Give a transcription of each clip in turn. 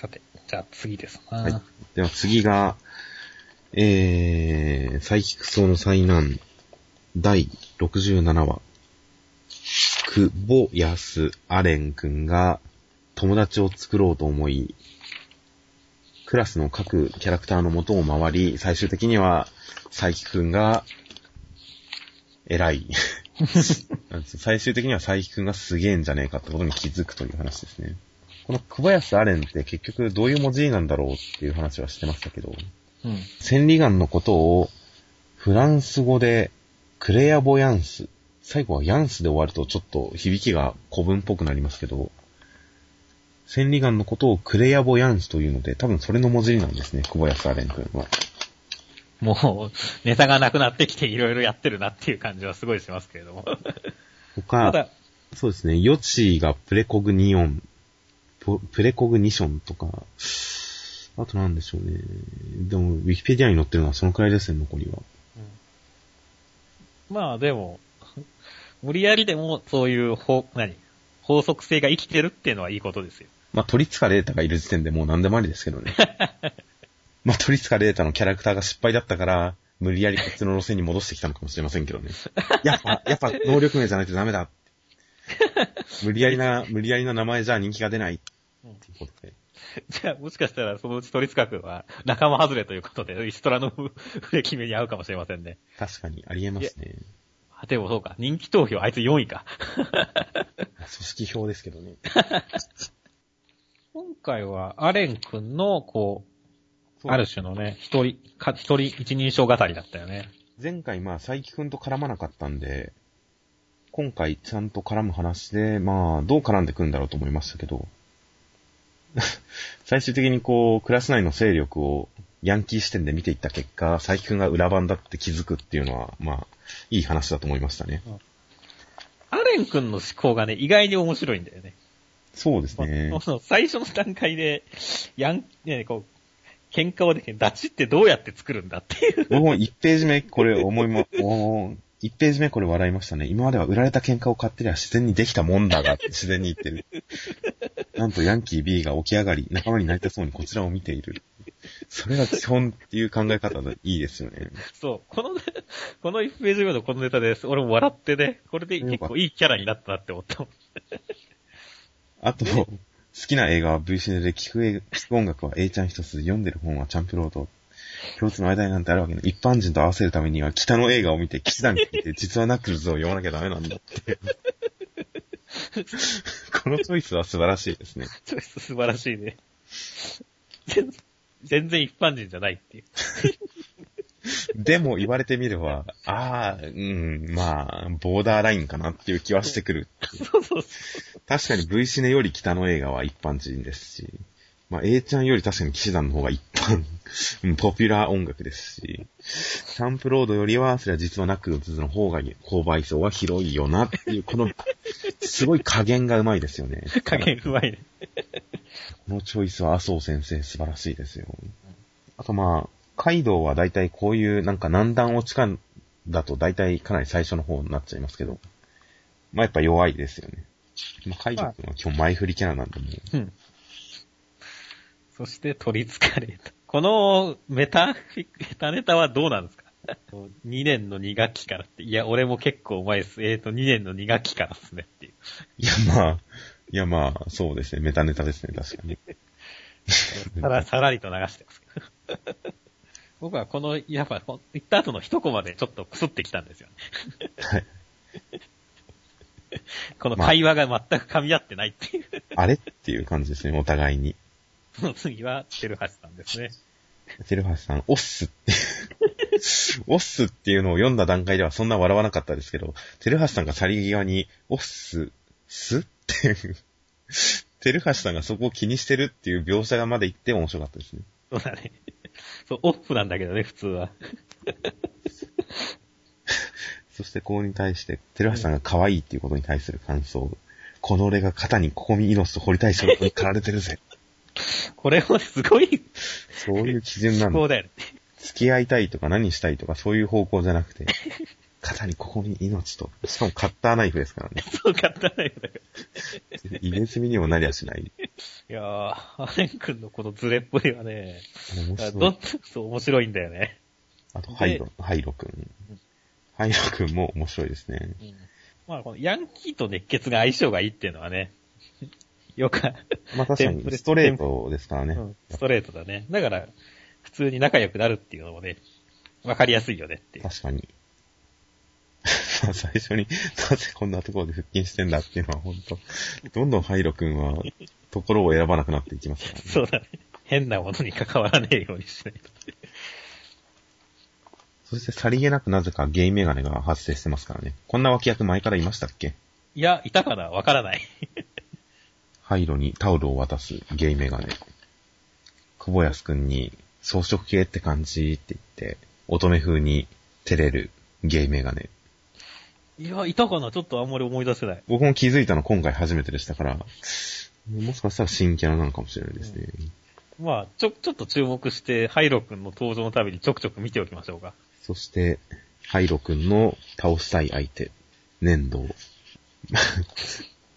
さて、じゃあ次ですな。はい。では次が、えー、サイキクソの災難、第67話。久保安アレン君が友達を作ろうと思い、クラスの各キャラクターの元を回り、最終的には、佐伯くんが、偉い。最終的には佐伯くんがすげえんじゃねえかってことに気づくという話ですね。この久保安アレンって結局どういう文字なんだろうっていう話はしてましたけど、うん。千里眼のことをフランス語でクレアボヤンス。最後はヤンスで終わるとちょっと響きが古文っぽくなりますけど、千里眼のことをクレアボヤンスというので、多分それの文字なんですね、久保安アレン君は。もう、ネタがなくなってきていろいろやってるなっていう感じはすごいしますけれども。た他、だ、そうですね、ヨチがプレコグニオン、ププレコグニションとか、あとなんでしょうね。でも、ウィキペディアに載ってるのはそのくらいですね、残りは。まあでも、無理やりでもそういう法、何？法則性が生きてるっていうのはいいことですよ。まあ、鳥塚レータがいる時点でもう何でもありですけどね。まあ、鳥塚レータのキャラクターが失敗だったから、無理やりこっちの路線に戻してきたのかもしれませんけどね。やっぱ、やっぱ能力名じゃないとダメだ。無理やりな、無理やりな名前じゃ人気が出ない。うことで。じゃあ、もしかしたらそのうち鳥塚くんは仲間外れということで、イストラの上決めに合うかもしれませんね。確かに、ありえますね。あ、でもそうか。人気投票あいつ4位か。組織票ですけどね。今回はアレンくんの、こう、ある種のね、一人、か一人一人称語りだったよね。前回まあ、佐伯くんと絡まなかったんで、今回ちゃんと絡む話で、まあ、どう絡んでくんだろうと思いましたけど、最終的にこう、クラス内の勢力をヤンキー視点で見ていった結果、佐伯くんが裏番だって気づくっていうのは、まあ、いい話だと思いましたね。アレンくんの思考がね、意外に面白いんだよね。そうですね。その最初の段階で、やん、ね、こう、喧嘩をできる、ダチってどうやって作るんだっていう。僕も1ページ目これ思いも、お ー1ページ目これ笑いましたね。今までは売られた喧嘩を買ってりゃ自然にできたもんだが 自然に言ってる。なんとヤンキー B が起き上がり、仲間になりたそうにこちらを見ている。それが基本っていう考え方でいいですよね。そう。このね、この1ページ目のこのネタです。俺も笑ってね、これで結構いいキャラになったなって思ったもん。あと、好きな映画は V シネで聞く映画聞く音楽は A ちゃん一つ、読んでる本はチャンプロード。共通の間になんてあるわけない。一般人と合わせるためには北の映画を見て、騎士団聞いて、実はナックルズを読まなきゃダメなんだって。このチョイスは素晴らしいですね。チョイス素晴らしいね。全全然一般人じゃないっていう。でも言われてみれば、ああ、うん、まあ、ボーダーラインかなっていう気はしてくる。そうそうそ確かに V シネより北の映画は一般人ですし、まあ A ちゃんより確かに騎士団の方が一般、うんポピュラー音楽ですし、サンプロードよりは、それは実はナックルズの方が購買層は広いよなっていう、この、すごい加減がうまいですよね。う。加減うまいね。このチョイスは麻生先生素晴らしいですよ。あとまあ、カイドウは大体こういうなんか難談落ち感だと大体かなり最初の方になっちゃいますけど、まあやっぱ弱いですよね。まあカイドウ君は今日前振りキャラなんでもう、うん。そして取り憑かれた。このメタメタネタはどうなんですか ?2 年の2学期からって。いや、俺も結構うまいです。えっ、ー、と、2年の2学期からですねっていう。いやまあ、いやまあ、そうですね。メタネタですね、確かに。さら、さらりと流してます。僕はこの、やっぱ、こ言った後の一コマでちょっとクスってきたんですよね。はい。この会話が全く噛み合ってないっていう。あれっていう感じですね、お互いに。その次は、テルハシさんですね。テルハシさん、オッスって。オッスっていうのを読んだ段階ではそんな笑わなかったですけど、テルハシさんが去り際に、オッス、スっていう。テルハシさんがそこを気にしてるっていう描写がまで言って面白かったですね。そうだね。そう、オフなんだけどね、普通は。そしてここに対して、テルハシさんが可愛いっていうことに対する感想。この俺が肩にココミイノスと掘りたい仕事に駆られてるぜ。これもすごいそういう基準なんだ。思考だよね。付き合いたいとか何したいとかそういう方向じゃなくて、肩にここに命と。しかもカッターナイフですからね。そうかったないだから。入れ墨にもなりゃしない。いやー、アレン君のこのズレっぷりはね、面白いどっ。そう面白いんだよね。あと、ハイロ、ハイロくん。ハイロくんも面白いですね。まあ、このヤンキーと熱血が相性がいいっていうのはね、よく、まあ確かにストレートですからね。うんストレートだね。だから、普通に仲良くなるっていうのもね、わかりやすいよねって。確かに。ま あ最初に、なぜこんなところで腹筋してんだっていうのは本当どんどんハイロくんは、ところを選ばなくなっていきますからね。そうだね。変なものに関わらねえようにしないと。そしてさりげなくなぜかゲイメガネが発生してますからね。こんな脇役前からいましたっけ？いや、いたかな？わからない。ハイロにタオルを渡すゲイメガネ。久保安くんに装飾系って感じって言って、乙女風に照れるゲイメガネ。いや、いたかな？ちょっとあんまり思い出せない。僕も気づいたの今回初めてでしたから、もしかしたら新キャラなのかもしれないですね。まあ、ちょ、ちょっと注目して、ハイロ君の登場のたびにちょくちょく見ておきましょうか。そして、ハイロくんの倒したい相手、粘土。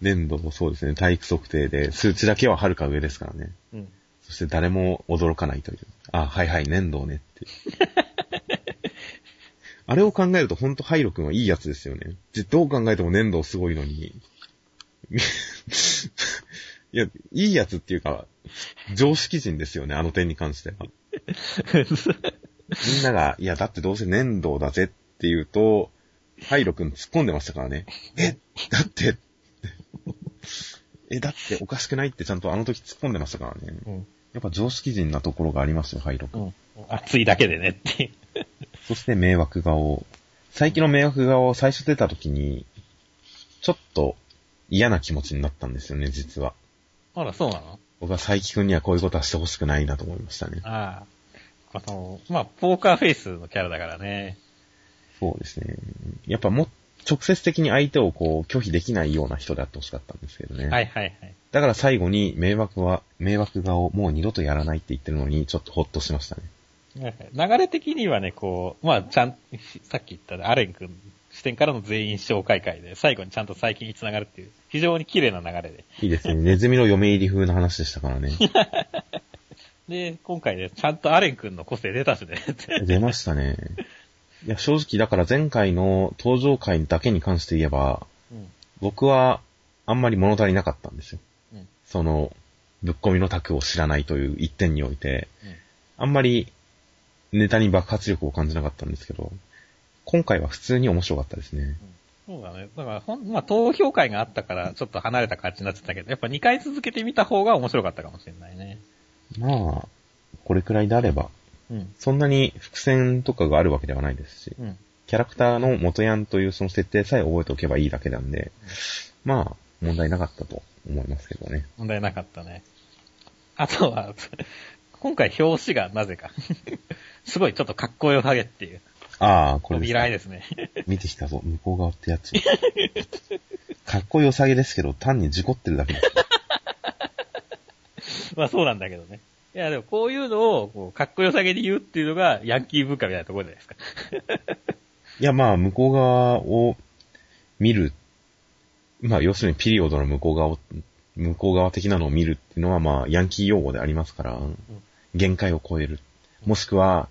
粘土もそうですね、体育測定で、数値だけは遥か上ですからね。うん。そして誰も驚かないという。あ、はいはい、粘土ねって。あれを考えるとほんとハイロくんはいいやつですよね。でどう考えても粘土すごいのに。いや、いいやつっていうか、常識人ですよね、あの点に関しては。みんなが、いや、だってどうせ粘土だぜって言うと、ハイロくん突っ込んでましたからね。え、だって、え、だっておかしくないってちゃんとあの時突っ込んでましたからね。うん。やっぱ常識人なところがありますよ、ハイロくん。うん。熱いだけでねって。そして迷惑顔。最近の迷惑顔を最初出た時に、ちょっと嫌な気持ちになったんですよね、実は。あら、そうなの？僕は佐伯くんにはこういうことはしてほしくないなと思いましたね。ああ。あの、まあ、ポーカーフェイスのキャラだからね。そうですね。やっぱもう、直接的に相手をこう拒否できないような人であってほしかったんですけどね。はいはいはい。だから最後に迷惑は、迷惑顔もう二度とやらないって言ってるのに、ちょっとホッとしましたね。流れ的にはね、こう、まあ、ちゃん、さっき言ったねアレン君視点からの全員紹介会で、最後にちゃんと最近に繋がるっていう、非常に綺麗な流れで。いいですね。ネズミの嫁入り風な話でしたからね。で、今回ね、ちゃんとアレン君の個性出たしね。出ましたね。いや、正直だから前回の登場回だけに関して言えば、うん。僕はあんまり物足りなかったんですよ。うん。その、ぶっ込みの卓を知らないという一点において、あんまりネタに爆発力を感じなかったんですけど、今回は普通に面白かったですね。そうだね。だから、ほん、まあ、投票会があったから、ちょっと離れた感じになっちゃったけど、やっぱ2回続けてみた方が面白かったかもしれないね。まあ、これくらいであれば、うん。そんなに伏線とかがあるわけではないですし、うん。キャラクターの元ヤンというその設定さえ覚えておけばいいだけなんで、まあ、問題なかったと思いますけどね。問題なかったね。あとは、今回表紙がなぜか。すごいちょっとかっこよさげっていう。ああ、これですか扉絵ですね。見てきたぞ、向こう側ってやつ。かっこよさげですけど、単に事故ってるだけです。まあそうなんだけどね。いやでもこういうのを、こう、かっこよさげに言うっていうのが、ヤンキー文化みたいなところじゃないですか。いや、まあ、向こう側を見る。まあ、要するにピリオドの向こう側を、向こう側的なのを見るっていうのは、まあ、ヤンキー用語でありますから、限界を超える。もしくは、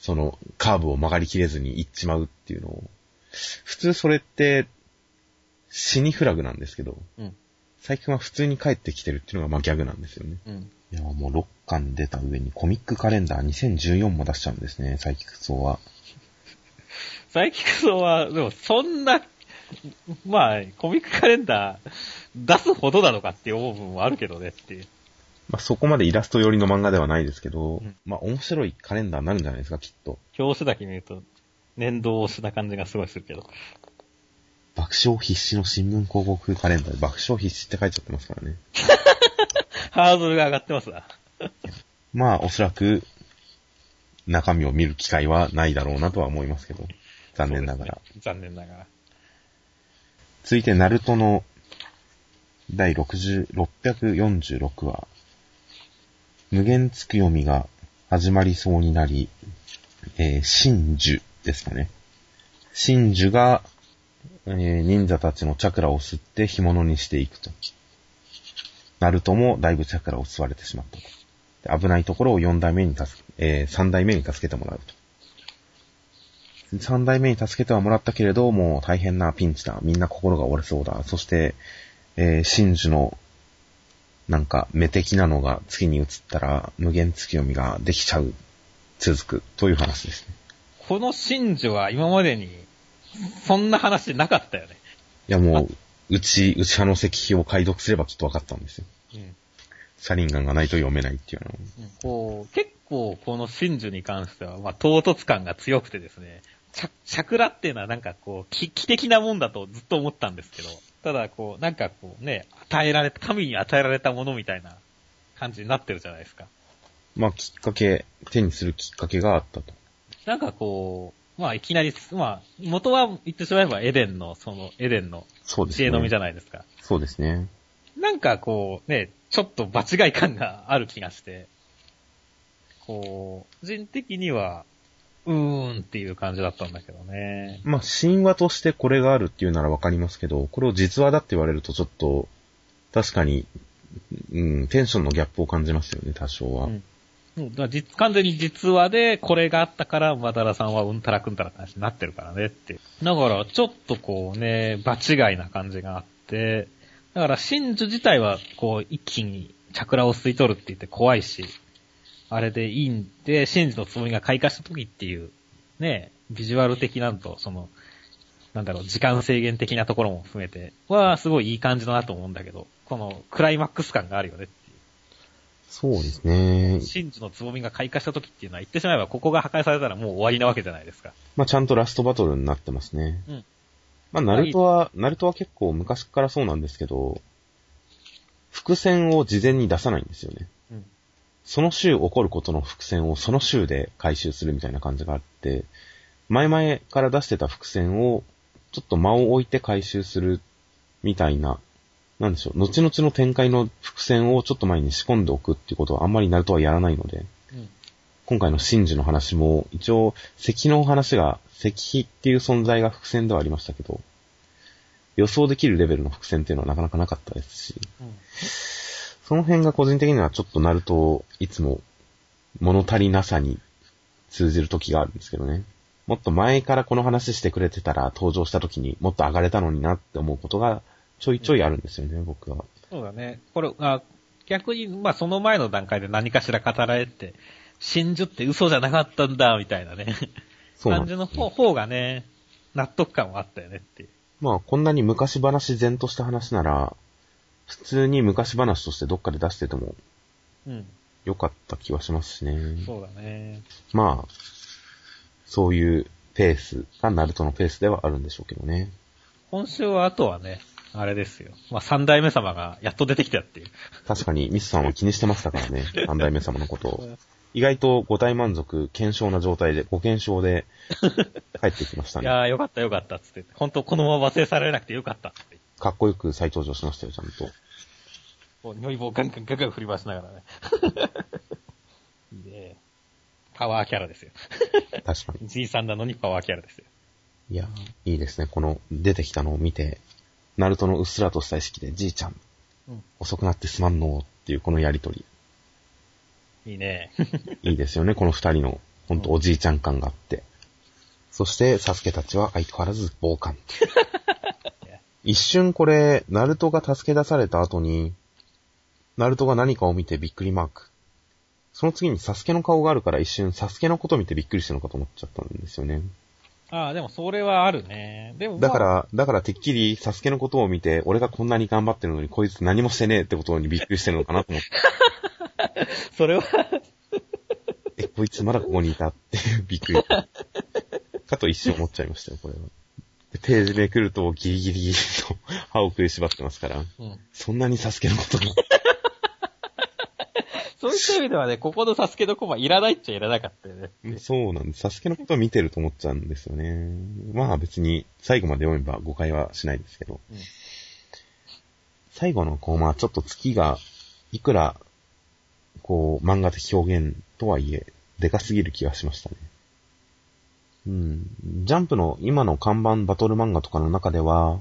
その、カーブを曲がりきれずに行っちまうっていうのを。普通それって、死にフラグなんですけど、うん。最近は普通に帰ってきてるっていうのが、まあ、ギャグなんですよね。うん。いや、もう6巻出た上にコミックカレンダー2014も出しちゃうんですね、サイキクソは。サイキクソは、でもそんな、まあ、コミックカレンダー出すほどなのかって思う部分はあるけどねっていう。まあ、そこまでイラスト寄りの漫画ではないですけど、うんまあ、面白いカレンダーになるんじゃないですか、きっと。表紙だけ見ると、粘土押しな感じがすごいするけど。爆笑必至の新聞広告カレンダーで爆笑必至って書いちゃってますからね。ハードルが上がってますわ。まあ、おそらく、中身を見る機会はないだろうなとは思いますけど、残念ながら。ね残念ながら。続いて、ナルトの第60 646話、無限つく読みが始まりそうになり、えー、真珠ですかね。真珠が、えー忍者たちのチャクラを吸って干物にしていくと。ナルトもだいぶチャクラを吸われてしまったと。危ないところを4代目に助け、えー3代目に助けてもらうと。3代目に助けてはもらったけれど、もう大変なピンチだ。みんな心が折れそうだ。そして、えー真珠の、なんか、目的なのが月に移ったら、無限月読みができちゃう、続く、という話ですね。この真珠は今までに、そんな話なかったよね。いやもう、うち、内派の石碑を解読すればちょっと分かったんですよ。うん。シャリンガンがないと読めないっていうのを。こう、結構この真珠に関しては、まあ、唐突感が強くてですね、チャチャクラっていうのはなんかこう、危機的なもんだとずっと思ったんですけど、ただこう、なんかこうね、与えられた、神に与えられたものみたいな感じになってるじゃないですか。まあ、きっかけ、手にするきっかけがあったと。なんかこう、まあいきなり、まあ、元は言ってしまえばエデンの、その、エデンのそうです知恵の実じね。ゃないですか。そうですね。なんかこう、ね、ちょっと場違い感がある気がして、こう、個人的には、うーんっていう感じだったんだけどね。まあ、神話としてこれがあるっていうならわかりますけど、これを実話だって言われるとちょっと、確かに、うん、テンションのギャップを感じますよね、多少は。うんうだ実完全に実話で、これがあったから、マダラさんはうんたらくんたらって話になってるからねって。だから、ちょっとこうね、場違いな感じがあって、だから、真珠自体は、こう、一気にチャクラを吸い取るって言って怖いし、あれでいいんで、真珠のつぼみが開花した時っていう、ね、ビジュアル的なんと、その、なんだろう、時間制限的なところも含めて、は、すごいいい感じだなと思うんだけど、この、クライマックス感があるよね。そうですね。真珠のつぼみが開花した時っていうのは言ってしまえばここが破壊されたらもう終わりなわけじゃないですか。まあ、ちゃんとラストバトルになってますね。うんまあ、ナルトは、ナルトは結構昔からそうなんですけど、伏線を事前に出さないんですよね。うん。その週起こることの伏線をその週で回収するみたいな感じがあって、前々から出してた伏線を、ちょっと間を置いて回収するみたいな、なんでしょう、後々の展開の伏線をちょっと前に仕込んでおくっていうことはあんまりナルトはやらないので、うん。今回の真珠の話も、一応、石の話が、石碑っていう存在が伏線ではありましたけど、予想できるレベルの伏線っていうのはなかなかなかったですし、その辺が個人的にはちょっとナルトをいつも物足りなさに通じる時があるんですけどね。もっと前からこの話してくれてたら登場した時にもっと上がれたのになって思うことがちょいちょいあるんですよね、僕は。そうだね。これ、あ逆に、まあその前の段階で何かしら語られて、真珠って嘘じゃなかったんだ、みたいなね。そうなんです感じの方方がね、納得感はあったよねっていう。まあ、こんなに昔話前とした話なら、普通に昔話としてどっかで出しててもうん。良かった気はしますしね。そうだね。まあ、そういうペースがナルトのペースではあるんでしょうけどね。今週はあとはね、あれですよ。まあ三代目様がやっと出てきたっていう。確かにミスさんは気にしてましたからね。三代目様のことを。意外と五体満足、検証な状態で、ご検証で 帰ってきましたね。いやーよかったよかったっつって。本当このまま忘れされなくてよかったっ。かっこよく再登場しましたよ、ちゃんと。こう、如意棒ガンガンガンガン振り回しながらね。いいね。パワーキャラですよ。確かに。じいさんなのにパワーキャラですよ。いや、いいですね。この出てきたのを見て、ナルトのうっすらとした意識で、じいちゃん、うん遅くなってすまんのっていうこのやりとり。いいね。いいですよね、この二人の、ほんとおじいちゃん感があって。そして、サスケたちは相変わらず傍観。一瞬これ、ナルトが助け出された後に、ナルトが何かを見てびっくりマーク。その次にサスケの顔があるから一瞬サスケのこと見てびっくりしたのかと思っちゃったんですよね。ああ、でもそれはあるね。でも、まあだか、ら、だからてっきりサスケのことを見て、俺がこんなに頑張ってるのにこいつ何もしてねえってことにびっくりしてるのかなと思って、それは、え、こいつまだここにいたってびっくり。かと一瞬思っちゃいましたよ、これは。でページめくるとギリギリギリと歯を食いしばってますから、うん。そんなにサスケのことが。そういった意味ではね、ここのサスケのコマいらないっちゃいらなかったよね。そうなんです。サスケのことを見てると思っちゃうんですよね。まあ別に最後まで読めば誤解はしないですけど。うん最後のコマはちょっと月が、いくら、こう、漫画的表現とはいえ、でかすぎる気がしましたね。うん。ジャンプの今の看板バトル漫画とかの中では、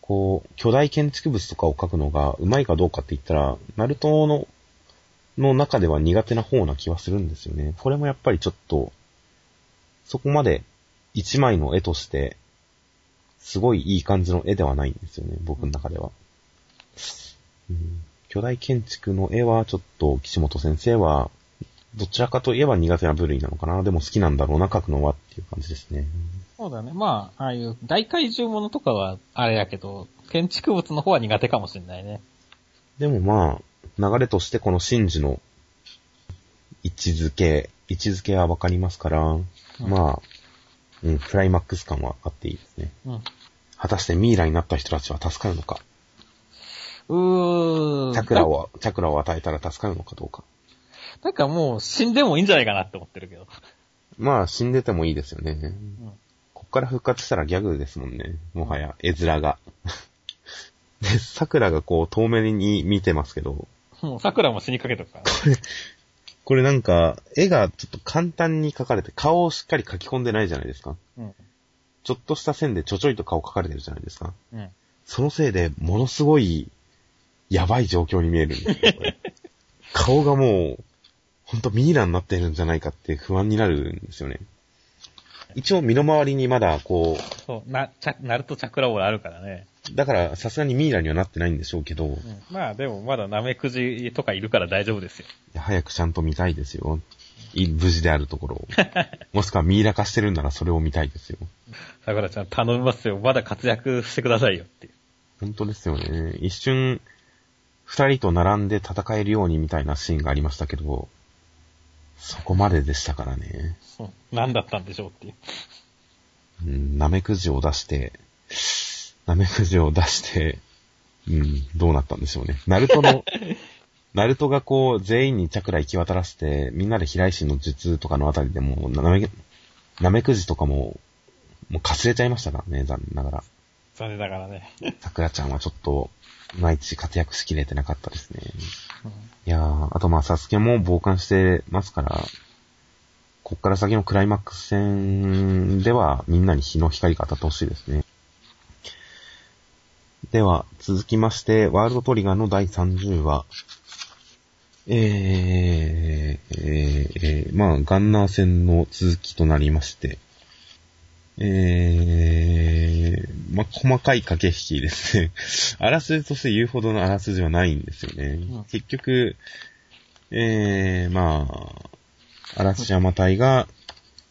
こう、巨大建築物とかを描くのが上手いかどうかって言ったら、ナルトの、の中では苦手な方な気はするんですよね。これもやっぱりちょっと、そこまで一枚の絵として、すごいいい感じの絵ではないんですよね、僕の中では。うん、巨大建築の絵はちょっと岸本先生は、どちらかといえば苦手な部類なのかな。でも好きなんだろうな、描くのはっていう感じですね。そうだね。まあ、ああいう大怪獣ものとかはあれやけど、建築物の方は苦手かもしれないね。でもまあ、流れとしてこのシンジの位置づけ、位置づけはわかりますから、まあ、うん、クライマックス感はあっていいですね。うん。果たしてミイラになった人たちは助かるのか、うーん。チャクラを、チャクラを与えたら助かるのかどうか。なんかもう死んでもいいんじゃないかなって思ってるけど。まあ、死んでてもいいですよね。うん。こっから復活したらギャグですもんね。もはや、絵面が。で、桜がこう、遠目に見てますけど、もう桜も死にかけとくから。これなんか、絵がちょっと簡単に描かれて、顔をしっかり描き込んでないじゃないですか。うん。ちょっとした線でちょちょいと顔描かれてるじゃないですか。うん。そのせいで、ものすごい、やばい状況に見えるんですよ、これ 顔がもう、ほんとミイラになってるんじゃないかって不安になるんですよね。一応身の回りにまだこそう、な、チャ、ナルトチャクラオーラあるからね。う、だからさすがにミイラにはなってないんでしょうけど、うん。まあでもまだナメクジとかいるから大丈夫ですよ。早くちゃんと見たいですよ。い無事であるところを。もしくはミイラ化してるんならそれを見たいですよ。桜ちゃん頼みますよ。まだ活躍してくださいよっていう。本当ですよね。一瞬、二人と並んで戦えるようにみたいなシーンがありましたけど、そこまででしたからね。何だったんでしょうっていう。うん、ナメクジを出して、ナメクジを出して、うん、どうなったんでしょうね。ナルトの、ナルトがこう、全員にチャクラ行き渡らせて、みんなで平石の術とかのあたりでもう、ナメ、ナメクジとかも、もうかすれちゃいましたからね、残念ながら。残念ながらね。桜ちゃんはちょっと、いまいち活躍しきれてなかったですね。うんいやー、あとまあ、サスケも傍観してますから、こっから先のクライマックス戦ではみんなに日の光が当たってほしいですね。では、続きまして、ワールドトリガーの第30話。えー、えー、えー、まあ、ガンナー戦の続きとなりまして、えー、まあ、細かい駆け引きですね。あらすじとして言うほどのあらすじはないんですよね。ん結局、えー、まあ、嵐山隊が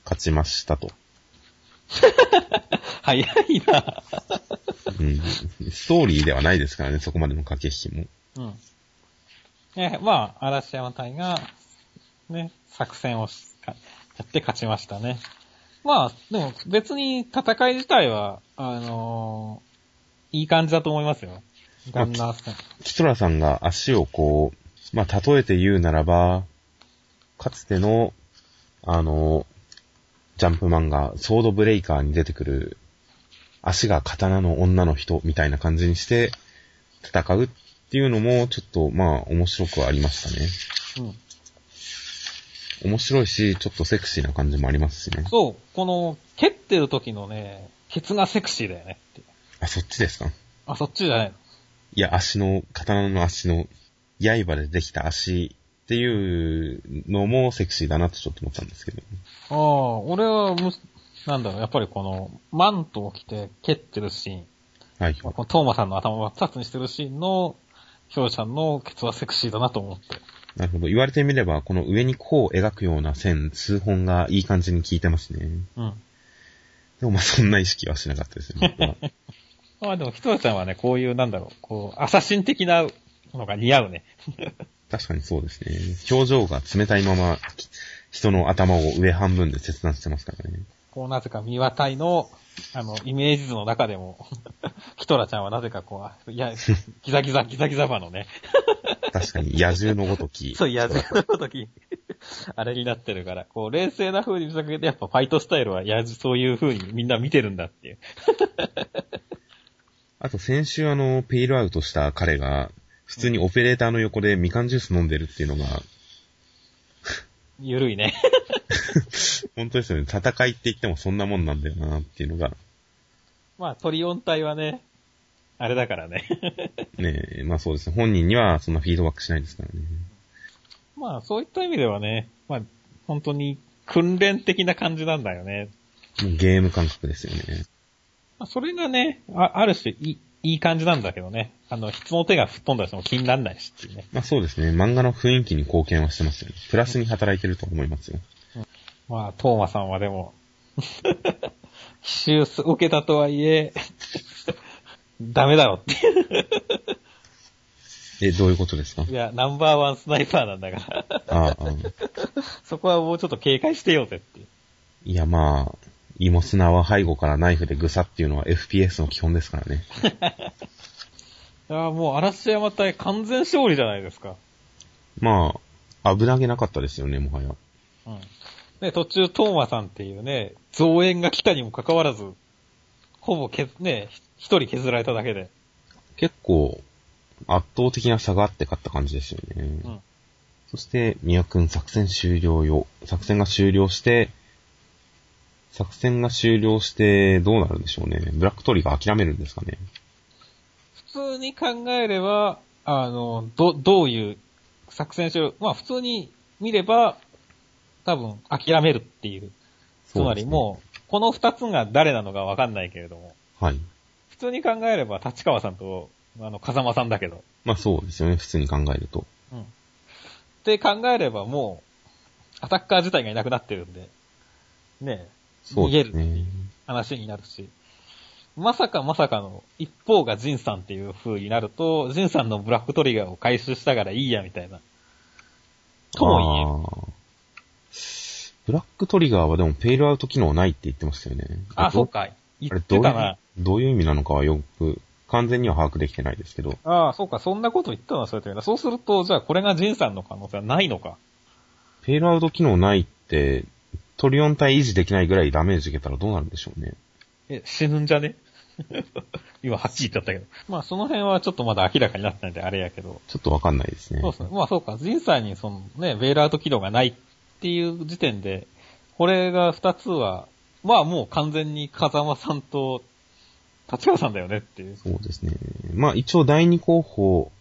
勝ちましたと。早いな。うん。ストーリーではないですからね、そこまでの駆け引きも。うん。え、まあ、嵐山隊が、ね、作戦をやって勝ちましたね。まあ、でも別に戦い自体は、あのーいい感じだと思いますよ。ガンナー戦。キトラさんが足をこう、まあ、例えて言うならば、かつての、あの、ジャンプ漫画、ソードブレイカーに出てくる、足が刀の女の人みたいな感じにして戦うっていうのも、ちょっと、まあ、面白くはありましたね。うん。面白いし、ちょっとセクシーな感じもありますしね。そう、この、蹴ってる時のね、ケツがセクシーだよねって。あ、そっちですか？あ、そっちじゃないのいや、足の、刀の足の、刃でできた足っていうのもセクシーだなってちょっと思ったんですけど。ああ、俺はむ、なんだろう、やっぱりこの、マントを着て蹴ってるシーン、はい。このトーマさんの頭を二つにしてるシーンの、ヒョウちゃんのケツはセクシーだなと思って。なるほど。言われてみれば、この上に弧を描くような線、数本がいい感じに効いてますね。うん。でもまあそんな意識はしなかったですね。まあでも、ヒトラちゃんはね、こういう、なんだろう、こう、アサシン的なのが似合うね。確かにそうですね。表情が冷たいまま、人の頭を上半分で切断してますからね。こう、なぜか、ミワタイの、あの、イメージ図の中でも、キトラちゃんはなぜかこう、いや、ギザギザ、ギザギザ場のね、確かに野獣のごとき。そう、やじの時、あれになってるから、こう、冷静な風に見せかけて、やっぱファイトスタイルは、やじ、そういう風にみんな見てるんだっていう。あと先週あの、ペイルアウトした彼が、普通にオペレーターの横でみかんジュース飲んでるっていうのが、ゆるいね。本当ですよね。戦いって言ってもそんなもんなんだよなっていうのが。まあ、トリオン隊はね、あれだからね。ねえ、まあそうですね。本人にはそんなフィードバックしないですからね。まあ、そういった意味ではね、まあ、本当に訓練的な感じなんだよね。ゲーム感覚ですよね。まあ、それがね、あある種いい、いい感じなんだけどね。あの、質の手が吹っ飛んだりしても気にならないしっていうね。まあそうですね。漫画の雰囲気に貢献はしてますよね。プラスに働いてると思いますよ。まあ、トーマさんはでも、奇襲受けたとはいえ、ダメだろっていう。え、どういうことですか？いや、ナンバーワンスナイパーなんだから。ああ、ああそこはもうちょっと警戒してよぜっていう。いやまあ、イモスナは背後からナイフでグサっていうのは FPS の基本ですからね。いや、もう嵐山隊完全勝利じゃないですか。まあ、危なげなかったですよね、もはや。うん。で、途中、トーマさんっていうね、増援が来たにもかかわらず、ほぼけね、一人削られただけで。結構、圧倒的な差があって勝った感じですよね。うん。そして、宮くん作戦終了よ。作戦が終了して、作戦が終了して、どうなるんでしょうね。ブラックトリガー諦めるんですかね。普通に考えれば、あの、ど、どういう作戦しろ、まあ普通に見れば、多分諦めるっていう。つまりもう、この二つが誰なのかわかんないけれども、う。はい。普通に考えれば立川さんと、あの、風間さんだけど、まあそうですよね、普通に考えると。うん。って考えればもう、アタッカー自体がいなくなってるんで、ねえ、逃げるですね。話になるし、まさかまさかの一方がジンさんっていう風になると、ジンさんのブラックトリガーを回収したからいいやみたいな。とも言える。ブラックトリガーはでもペイルアウト機能ないって言ってましたよね。あ、そうか。か。言ってたなどういう。、どういう意味なのかはよく、完全には把握できてないですけど。ああ、そうか。そんなこと言ったのはそうやったそうすると、じゃあこれがジンさんの可能性はないのか。ペイルアウト機能ないって、トリオン体維持できないぐらいダメージ受けたらどうなるんでしょうね。え、死ぬんじゃね？今はっきり言っちゃったけど。まあその辺はちょっとまだ明らかになってないんであれやけど。ちょっとわかんないですね。そうですね。まあそうか。ジンさんにそのね、ベイルアウト機能がないっていう時点で、これが二つは、まあもう完全に風間さんと立川さんだよねっていう。そうですね。まあ一応第二候補、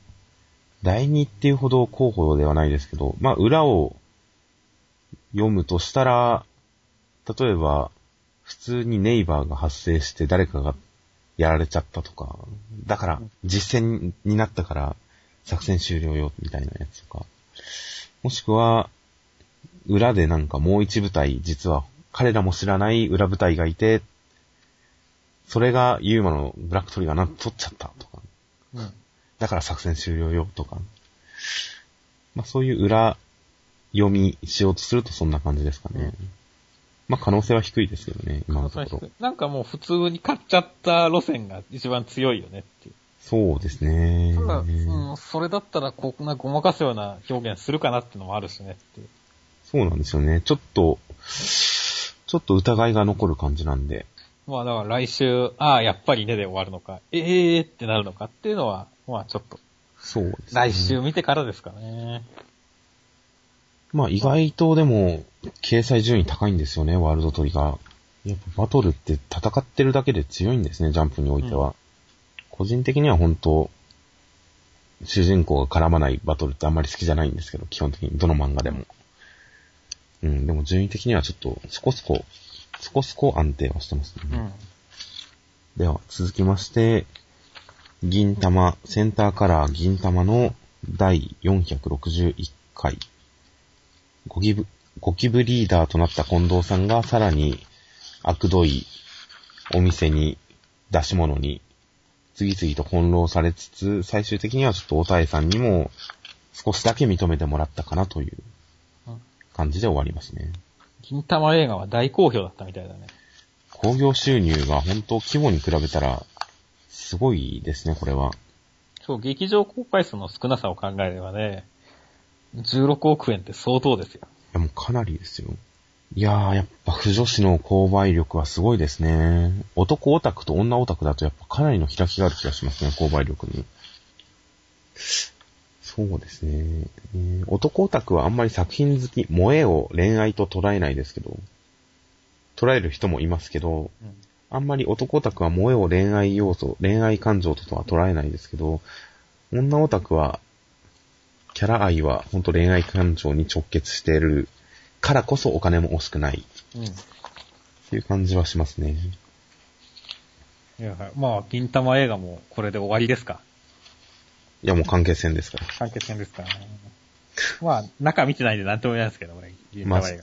第二っていうほど候補ではないですけど、まあ裏を読むとしたら、例えば、普通にネイバーが発生して誰かがやられちゃったとか、だから実戦になったから作戦終了よみたいなやつとか、もしくは、裏でなんかもう一部隊、実は彼らも知らない裏部隊がいて、それがユーマのブラックトリガーなんと取っちゃったとか、うん。だから作戦終了よとか、まあそういう裏読みしようとするとそんな感じですかね。まあ可能性は低いですけどね、今のところ。なんかもう普通に買っちゃった路線が一番強いよねっていう。そうですね。ただ、うん、それだったらこんなごまかすような表現するかなっていうのもあるしねっていう。そうなんですよね。ちょっと、ちょっと疑いが残る感じなんで。まあだから来週、ああ、やっぱりねで終わるのか、ええーってなるのかっていうのは、まあちょっと、そうですね。来週見てからですかね。まあ意外とでも、掲載順位高いんですよね、ワールドトリガー。やっぱバトルって戦ってるだけで強いんですね、ジャンプにおいては。個人的には本当、主人公が絡まないバトルってあんまり好きじゃないんですけど、基本的にどの漫画でも。うん、でも順位的にはちょっと、そこそこ、そこそこ安定はしてますね。うん。では、続きまして、銀玉、センターカラー銀玉の第461回。ゴキブ、ゴキブリーダーとなった近藤さんがさらに悪どいお店に、出し物に、次々と翻弄されつつ、最終的にはちょっとおたえさんにも少しだけ認めてもらったかなといううん感じで終わりますね。銀玉映画は大好評だったみたいだね。興行収入が本当規模に比べたら、すごいですね、これは。そう、劇場公開数の少なさを考えればね、16億円って相当ですよ。いや、もうかなりですよ。いやー、やっぱ、不女子の購買力はすごいですね。男オタクと女オタクだとやっぱかなりの開きがある気がしますね、購買力に。そうですね。えー男オタクはあんまり作品好き、萌えを恋愛と捉えないですけど、捉える人もいますけど、うん。あんまり男オタクは萌えを恋愛要素、恋愛感情ととは捉えないですけど、女オタクは、キャラ愛は本当恋愛感情に直結しているからこそお金も惜しくないうん。っていう感じはしますね。いや、はいまあ、銀玉映画もこれで終わりですか？いやもう関係線ですから。完結戦ですからね。まあ、中見てないんでなんとも言えないですけど、俺、銀玉映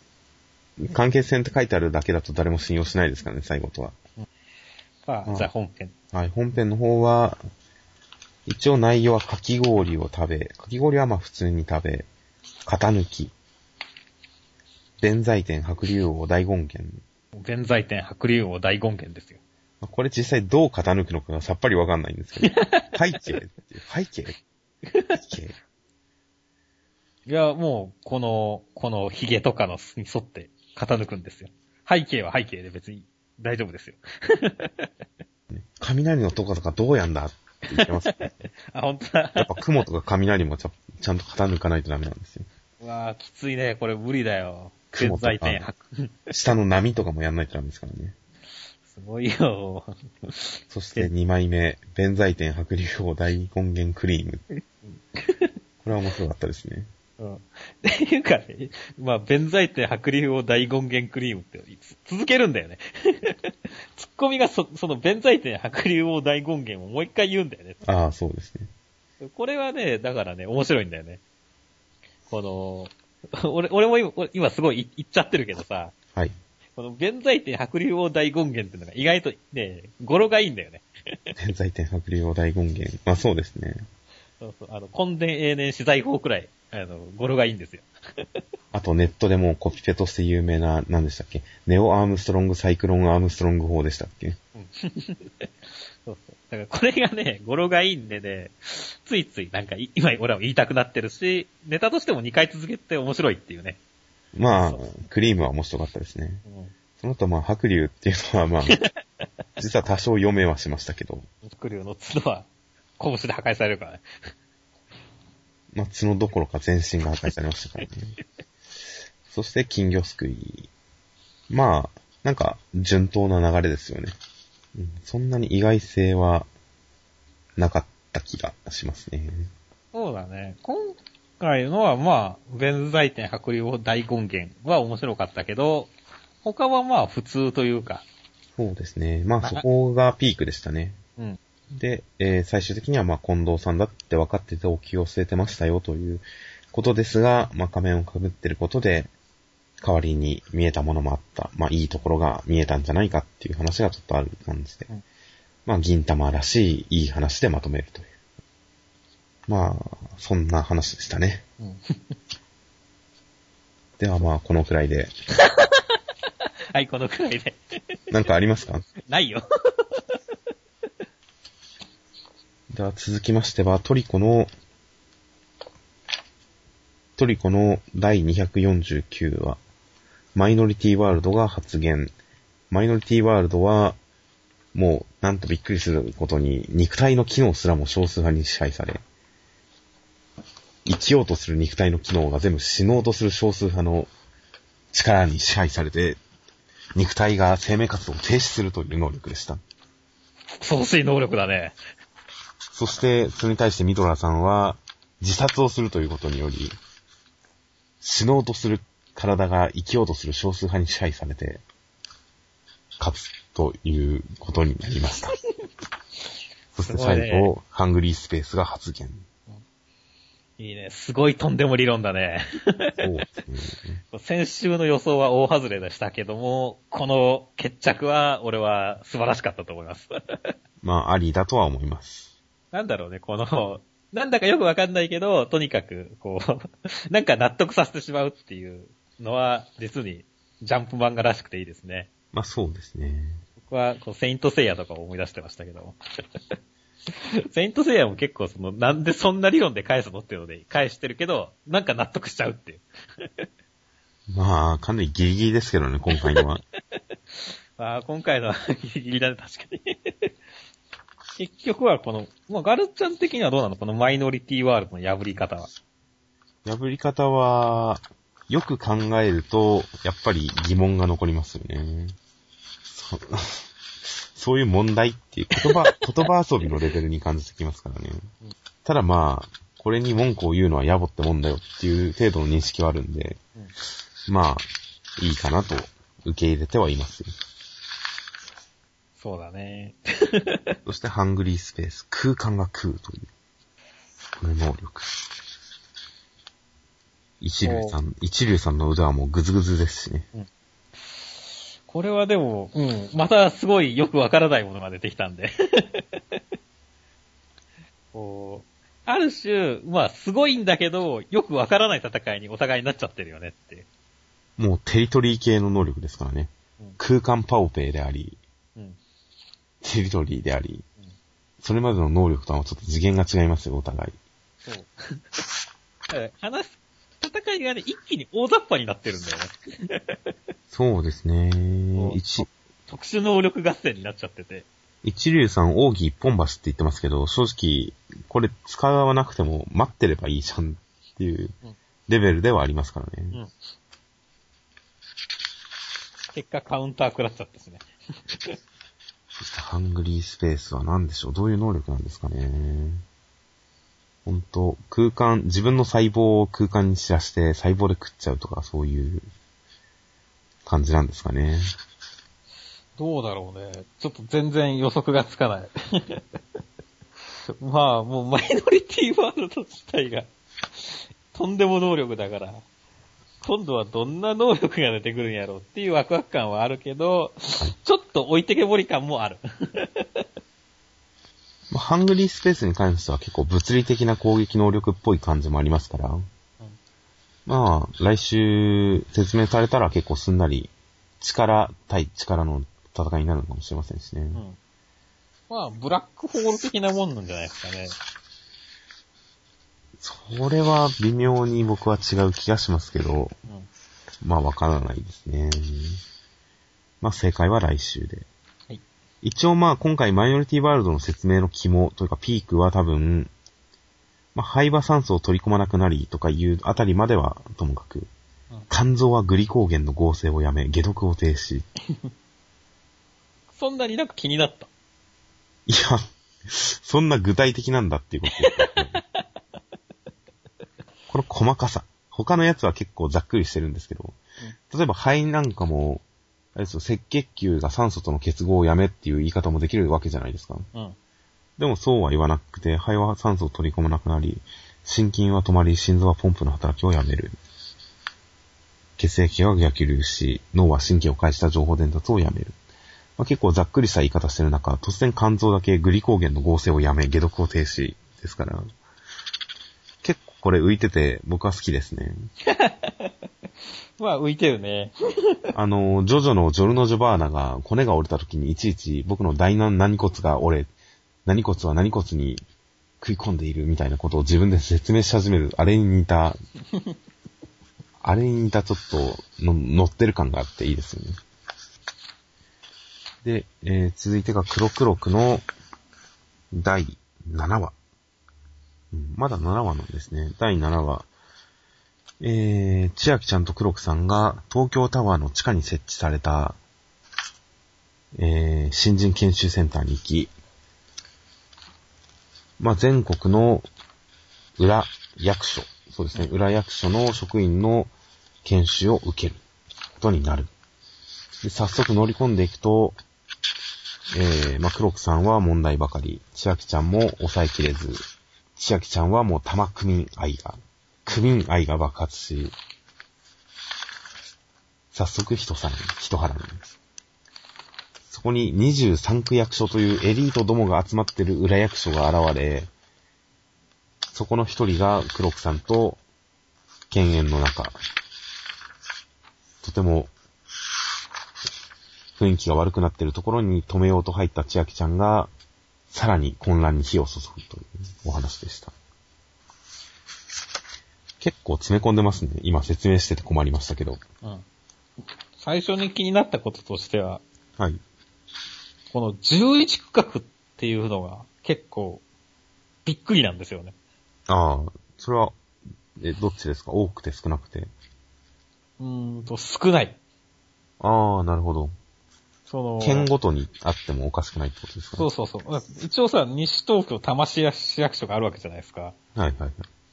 画。関係線って書いてあるだけだと誰も信用しないですからね、最後とは。まあ、うんじゃあ本編。はい、本編の方は、一応内容はかき氷を食べ、かき氷はまあ普通に食べ、型抜き、弁財天白竜王大権現。弁財天白竜王大権現ですよ。まあこれ実際どう型抜くのかがさっぱりわかんないんですけど、背景背景？背景？いや、もう、この、この髭とかのに沿って型抜くんですよ。背景は背景で別に大丈夫ですよ。雷のとことかどうやんだ言ってます、ね。あ、本当だ。やっぱ雲とか雷もちゃんと型抜かないとダメなんですよ。うわあきついね。これ無理だよ。弁雲とか。下の波とかもやんないとダメですからね。すごいよ。そして2枚目、弁財天白竜王大根源クリーム。これは面白かったですね。うん。っていうかね、まあ、弁財天白竜王大権現クリームって続けるんだよね。ツッコミがそ、その弁財天白竜王大権現をもう一回言うんだよね。ああ、そうですね。これはね、だからね、面白いんだよね。この、俺、俺も今俺今すごい言っちゃってるけどさ、はい。この弁財天白竜王大権現ってのが意外とね、語呂がいいんだよね。弁財天白竜王大根源。まあそうですね。そうそう、あの、根伝永年資材法くらい、あの、語呂がいいんですよ。あとネットでもコピペとして有名な、何でしたっけ？ネオアームストロングサイクロンアームストロング法でしたっけ？そうそう。だからこれがね、語呂がいいんでね、ついついなんかい今俺は言いたくなってるし、ネタとしても2回続けて面白いっていうね。まあクリームは面白かったですね。うん。その後まあ白竜っていうのはまあ、実は多少読めはしましたけど、クリュウの角は拳で破壊されるからね。まあ角どころか全身が破壊されましたからね。そして金魚すくい。まあ、なんか順当な流れですよね。うんそんなに意外性はなかった気がしますね。そうだね。今回のはまあ、弁財天白竜王大権現は面白かったけど、他はまあ普通というか、そうですね。まあそこがピークでしたね。うん。で、えー最終的にはまあ近藤さんだって分かっててお気を据えてましたよということですが、まあ仮面をかぶってることで、代わりに見えたものもあった。まあいいところが見えたんじゃないかっていう話がちょっとある感じで。うんまあ銀玉らしいいい話でまとめるという。まあ、そんな話でしたね。うん ではまあこのくらいで。はい、このくらいで。なんかありますか？ないよ。では続きましては、トリコの、トリコの第249話、マイノリティワールドが発言。マイノリティワールドは、もう、なんとびっくりすることに、肉体の機能すらも少数派に支配され、生きようとする肉体の機能が全部死のうとする少数派の力に支配されて、肉体が生命活動を停止するという能力でした。総水能力だね。そして、それに対してミドラーさんは、自殺をするということにより、死のうとする体が生きようとする少数派に支配されて、勝つということになりました。そして最後、ハングリースペースが発言。いいね。すごいとんでも理論だね。そうですね。先週の予想は大外れでしたけども、この決着は俺は素晴らしかったと思います。まあ、ありだとは思います。なんだろうね、この、なんだかよくわかんないけど、とにかく、こう、なんか納得させてしまうっていうのは、実にジャンプ漫画らしくていいですね。まあ、そうですね。僕は、こう、セイントセイヤとかを思い出してましたけど。セイントセイヤも結構その、なんでそんな理論で返すのっていうので返してるけど、なんか納得しちゃうっていう。まあ、かなりギリギリですけどね、今回のは。ああ、今回のはギリギリだね、確かに。結局はこの、まあ、ガルちゃん的にはどうなの？このマイノリティワールドの破り方は。破り方は、よく考えると、やっぱり疑問が残りますよね。そ ういう問題っていう言葉、言葉遊びのレベルに感じてきますからね。ただまあ、これに文句を言うのは野暮ってもんだよっていう程度の認識はあるんで、まあ、いいかなと受け入れてはいますよ。そうだね。そしてハングリースペース、空間が食うという、この能力。一流さん、一流さんの腕はもうグズグズですしね。これはでも、うん、またすごいよくわからないものが出てきたんで。こう、ある種、まあすごいんだけど、よくわからない戦いにお互いになっちゃってるよねって。もうテリトリー系の能力ですからね。うん空間パオペイであり、うん。テリトリーでありうん、それまでの能力とはちょっと次元が違いますよ、お互い。そう。だから話す、戦いがね、一気に大雑把になってるんだよね。そうですね特殊能力合戦になっちゃってて。一流さん、奥義一本橋って言ってますけど、正直、これ使わなくても待ってればいいじゃんっていううんレベルではありますからね。うん。結果カウンター食らっちゃったしね。そしてハングリースペースは何でしょう？どういう能力なんですかね？本当空間、自分の細胞を空間に散らして細胞で食っちゃうとかそういう感じなんですかね？どうだろうね。ちょっと全然予測がつかない。まあ、もうマイノリティワールド自体が、とんでも能力だから、今度はどんな能力が出てくるんやろうっていうワクワク感はあるけど、ちょっと置いてけぼり感もある。まあハングリースペースに関しては結構物理的な攻撃能力っぽい感じもありますから、まあ、来週説明されたら結構すんなり力対力の戦いになるのかもしれませんしね。うん。まあ、ブラックホール的なもんなんじゃないですかね。それは微妙に僕は違う気がしますけど、うん。まあわからないですね。まあ正解は来週で。はい一応まあ今回マイノリティワールドの説明の肝というかピークは多分、まあ肺は酸素を取り込まなくなりとかいうあたりまではともかく、うん肝臓はグリコーゲンの合成をやめ、解毒を停止。そんなになんか気になった？いや、そんな具体的なんだっていうこと この細かさ。他のやつは結構ざっくりしてるんですけど、例えば肺なんかも、あれですよ、赤血球が酸素との結合をやめっていう言い方もできるわけじゃないですか。うん。でもそうは言わなくて、肺は酸素を取り込まなくなり、心筋は止まり、心臓はポンプの働きをやめる。血液が逆流し、脳は神経を介した情報伝達をやめる。まあ、結構ざっくりした言い方してる中、突然肝臓だけグリコーゲンの合成をやめ、解毒を停止ですから、これ浮いてて僕は好きですね。まあ、浮いてるね。あの、ジョジョのジョルノ・ジョバーナが骨が折れた時にいちいち僕の大難何骨が折れ、何骨は何骨に食い込んでいるみたいなことを自分で説明し始める、あれに似た、あれに似たちょっとの乗ってる感があっていいですよね。で、えー続いてが黒黒くの第7話。まだ7話なんですね。第7話。えー、千秋ちゃんと黒くさんが東京タワーの地下に設置された、えー、新人研修センターに行き、まあ、全国の裏役所、そうですね、裏役所の職員の研修を受けることになる。で早速乗り込んでいくと、えー、まあ、黒くさんは問題ばかり、千秋ちゃんも抑えきれず、千秋ちゃんはもう玉区民愛が、区民愛が爆発し、早速人さらに、人腹に。そこに23区役所というエリートどもが集まってる裏役所が現れ、そこの一人が黒木さんと犬猿の中、とても雰囲気が悪くなってるところに止めようと入った千秋ちゃんが、さらに混乱に火を注ぐというお話でした。結構詰め込んでますね。今説明してて困りましたけど。うん。最初に気になったこととしては、はい。この11区画っていうのが結構びっくりなんですよね。ああ、それは、え、どっちですか？多くて少なくて。うーんと、少ない。ああ、なるほど。その、県ごとにあってもおかしくないってことですかね？そうそうそう。一応さ、西東京多摩市役所があるわけじゃないですか。はいはいはい。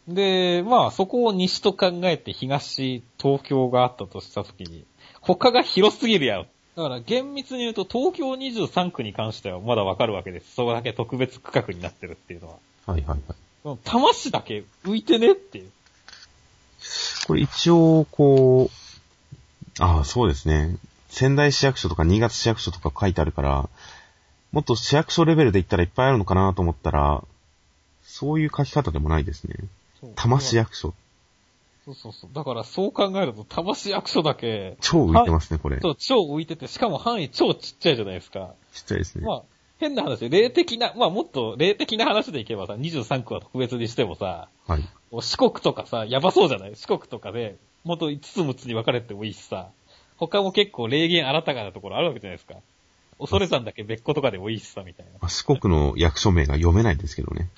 で、まあそこを西と考えて東、東京があったとしたときに、他が広すぎるやろ。だから厳密に言うと東京23区に関してはまだわかるわけです。そこだけ特別区画になってるっていうのは。はいはいはい。多摩市だけ浮いてねっていう。これ一応、こう、ああ、そうですね。仙台市役所とか新潟市役所とか書いてあるから、もっと市役所レベルで言ったらいっぱいあるのかなと思ったら、そういう書き方でもないですね。多摩市役所。そうそうそう。だからそう考えると多摩市役所だけ、超浮いてますね、これ。そう、超浮いてて、しかも範囲超ちっちゃいじゃないですか。ちっちゃいですね。まあ、変な話で、霊的な、まあもっと霊的な話でいけばさ、23区は特別にしてもさ、はい。四国とかさ、やばそうじゃない？四国とかで、もっと5つ6つに分かれてもいいしさ、他も結構霊言新たかなところあるわけじゃないですか。恐れ山だけ別個とかでもいいしさ、みたいな。まあ四国の役所名が読めないですけど ね。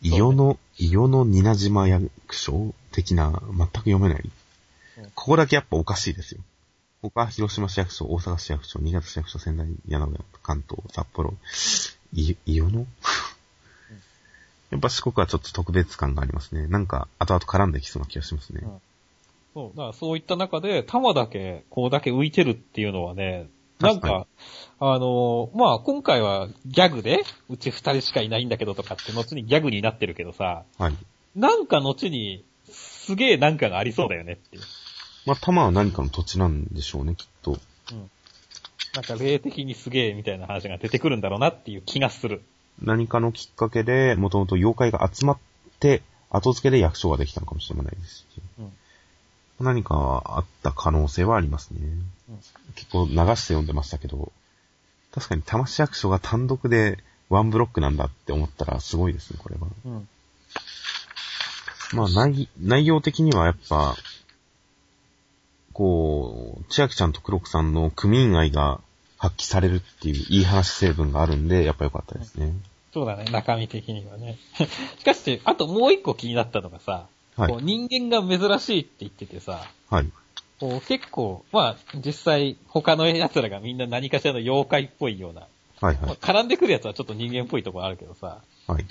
伊予の、伊予の稲島役所的な、全く読めないうん。ここだけやっぱおかしいですよ。他、広島市役所、大阪市役所、新潟市役所、仙台、柳川、関東、札幌、い、伊予のやっぱ四国はちょっと特別感がありますね。なんか、後々絡んできそうな気がしますね。うんそう、だからそういった中で、玉だけ、こうだけ浮いてるっていうのはね、なんか、あのーまあ、今回はギャグで、うち二人しかいないんだけどとかって、後にギャグになってるけどさ、はい。なんか後に、すげえなんかがありそうだよねっていう。まあ、玉は何かの土地なんでしょうね、きっと。うん。なんか霊的にすげえみたいな話が出てくるんだろうなっていう気がする。何かのきっかけで、もともと妖怪が集まって、後付けで役所ができたのかもしれないですし。うん何かあった可能性はありますね。うん結構流して読んでましたけど、確かに玉市役所が単独でワンブロックなんだって思ったらすごいですね、これは。うん。まあ内、内容的にはやっぱ、こう、千秋ちゃんと黒木さんの組員愛が発揮されるっていういい話成分があるんで、やっぱ良かったですね。そうだね、中身的にはね。しかし、あともう一個気になったのがさ、はいこう人間が珍しいって言っててさ、はい。こう結構、まあ、実際、他の奴らがみんな何かしらの妖怪っぽいような、まあはいはい。絡んでくる奴はちょっと人間っぽいところあるけどさ、はい。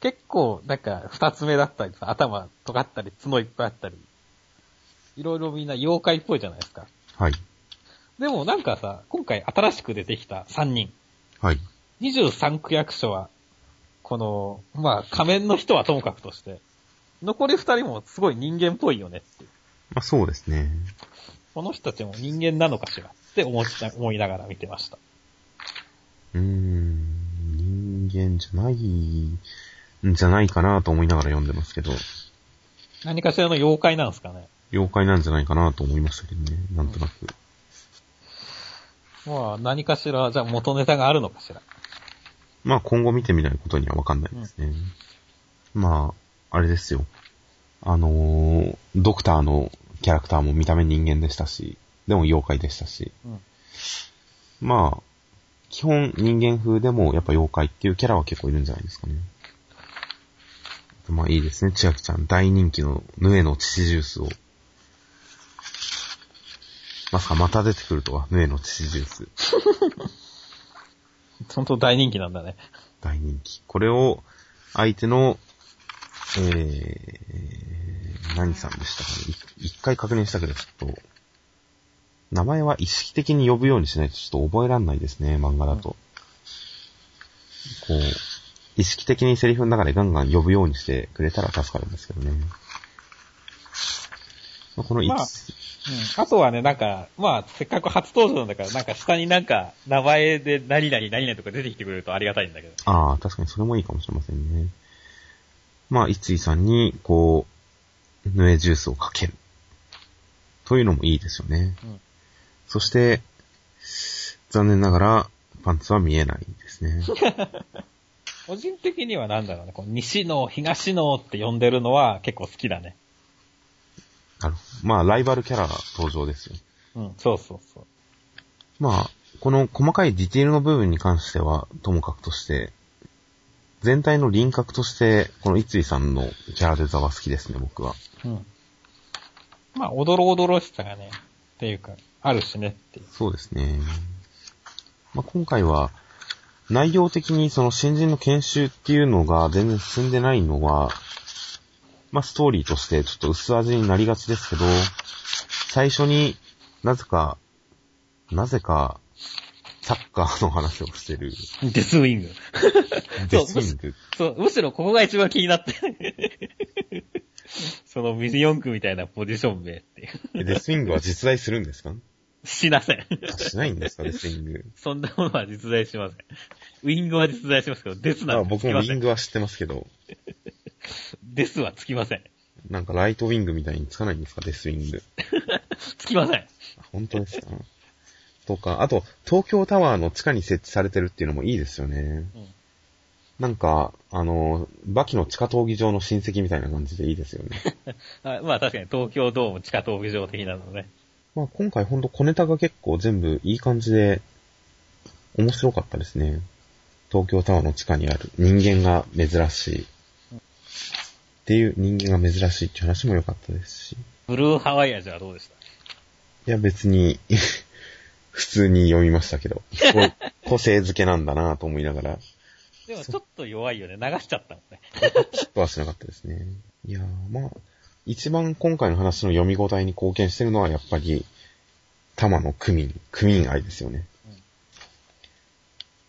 結構、なんか、二つ目だったりさ、頭尖ったり、角いっぱいあったり、いろいろみんな妖怪っぽいじゃないですか。はい。でもなんかさ、今回新しく出てきた3人、はい。23区役所は、この、まあ、仮面の人はともかくとして、残り二人もすごい人間っぽいよねっていう。まあそうですね。この人たちも人間なのかしらって思った思いながら見てました。うーん、人間じゃない、んじゃないかなと思いながら読んでますけど、何かしらの妖怪なんですかね。妖怪なんじゃないかなと思いましたけどね、なんとなく。まあ、何かしら、じゃあ元ネタがあるのかしら。まあ今後見てみないことにはわかんないですね。まあ、あれですよ。あのー、ドクターのキャラクターも見た目人間でしたし、でも妖怪でしたし、うん。まあ、基本人間風でもやっぱ妖怪っていうキャラは結構いるんじゃないですかね。まあいいですね、千秋ちゃん。大人気のヌエの乳ジュースを。まさかまた出てくるとは、ヌエの乳ジュース。本当大人気なんだね。大人気。これを、相手の、えー、何さんでしたかね？い一回確認したけど、ちょっと、名前は意識的に呼ぶようにしないとちょっと覚えらんないですね、漫画だと。こう、意識的にセリフの中でガンガン呼ぶようにしてくれたら助かるんですけどね。まあこのまあうん。あとはね、なんか、まあ、せっかく初登場なんだから、なんか下になんか、名前で何々何々とか出てきてくれるとありがたいんだけど。ああ、確かにそれもいいかもしれませんね。まあ、いついさんに、こう、ヌエジュースをかける。というのもいいですよね。うんそして、残念ながら、パンツは見えないですね。個人的にはなんだろうね、こう西の、東のって呼んでるのは結構好きだね。なるほどまあ、ライバルキャラ登場ですよ。うん、そうそうそう。まあ、この細かいディテールの部分に関しては、ともかくとして、全体の輪郭として、このいついさんのキャラデザは好きですね、僕は。うん。まあ、おどろおどろしさがね、っていうか、あるしねっていう。そうですね。まあ、今回は、内容的にその新人の研修っていうのが全然進んでないのは、まあ、ストーリーとしてちょっと薄味になりがちですけど、最初になぜか、なぜか、サッカーの話をしてる。デスウィング。デスウィング。そう、むしろここが一番気になって。そのミリオンクみたいなポジション名っていう。えデスウィングは実在するんですか？しません。あしないんですか、デスウィング。そんなものは実在しません。ウィングは実在しますけど、デスなあんて僕もウィン。グは知ってますけど、デスはつきません。なんかライトウィングみたいにつかないんですか、デスウィング。つきません。あ本当ですか？とか、あと、東京タワーの地下に設置されてるっていうのもいいですよね。うんなんか、あの、バキの地下闘技場の親戚みたいな感じでいいですよね。あまあ確かに東京ドーム地下闘技場的なのね。まあ今回ほんと小ネタが結構全部いい感じで、面白かったですね。東京タワーの地下にある人間が珍しい。っていう人間が珍しいっていう話も良かったですし。ブルーハワイ味はどうでした？いや別に、普通に読みましたけど、個性付けなんだなと思いながら、でもちょっと弱いよね。流しちゃったもんね。ヒットはしなかったですね。いやー、まあ、一番今回の話の読み応えに貢献してるのはやっぱり、玉の区民、区民愛ですよね。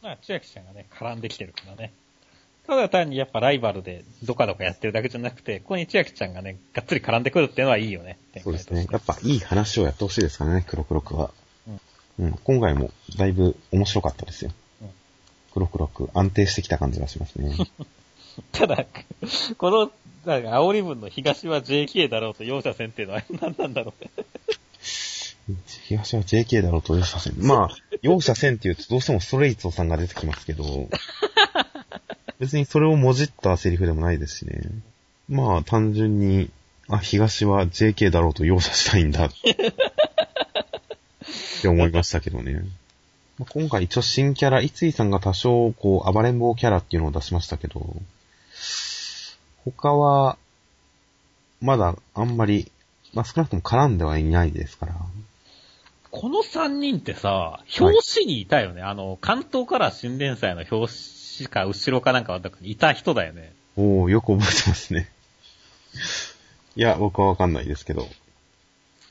まあ、千秋ちゃんがね、絡んできてるからね。ただ単にやっぱライバルでどかどかやってるだけじゃなくて、ここに千秋ちゃんがね、がっつり絡んでくるっていうのはいいよね。そうですねやっぱいい話をやってほしいですからね、黒黒くは。うん。今回もだいぶ面白かったですよ。うん黒黒く安定してきた感じがしますね。ただ、この、なんか、煽り文の東は JK だろうと容赦せんっていうのは何なんだろうね。東は JK だろうと容赦せん。まあ、容赦せんって言うとどうしてもストレイツォさんが出てきますけど、別にそれをもじったセリフでもないですしね。まあ、単純に、あ、東は JK だろうと容赦したいんだ。って思いましたけどね。まあ今回一応新キャラ、三井さんが多少、こう、暴れん坊キャラっていうのを出しましたけど、他は、まだあんまり、まあ少なくとも絡んではいないですから。この3人ってさ、表紙にいたよね。あの、関東から新連載の表紙か後ろかなんかはにいた人だよね。おー、よく覚えてますね。いや、僕はわかんないですけど。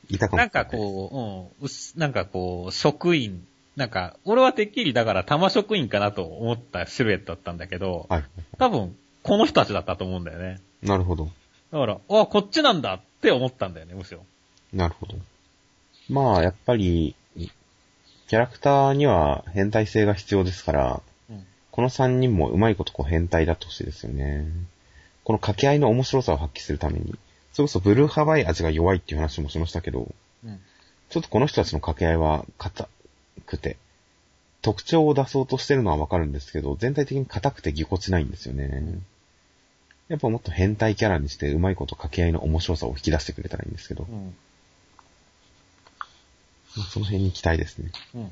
いたかもなんかこう、うんなんかこう、職員、なんか、俺はてっきりだから玉職員かなと思ったシルエットだったんだけど、う。はい。多分、この人たちだったと思うんだよね。なるほど。だから、あ、こっちなんだって思ったんだよね、むしろ。なるほど。まあ、やっぱり、キャラクターには変態性が必要ですから、うん。この3人もうまいことこう変態だってほしいですよね。この掛け合いの面白さを発揮するために、それこそブルーハワイ味が弱いっていう話もしましたけど、うん。ちょっとこの人たちの掛け合いは硬くて、特徴を出そうとしてるのはわかるんですけど、全体的に硬くてぎこちないんですよね。やっぱもっと変態キャラにしてうまいこと掛け合いの面白さを引き出してくれたらいいんですけど、うん。まあその辺に期待ですね。うん。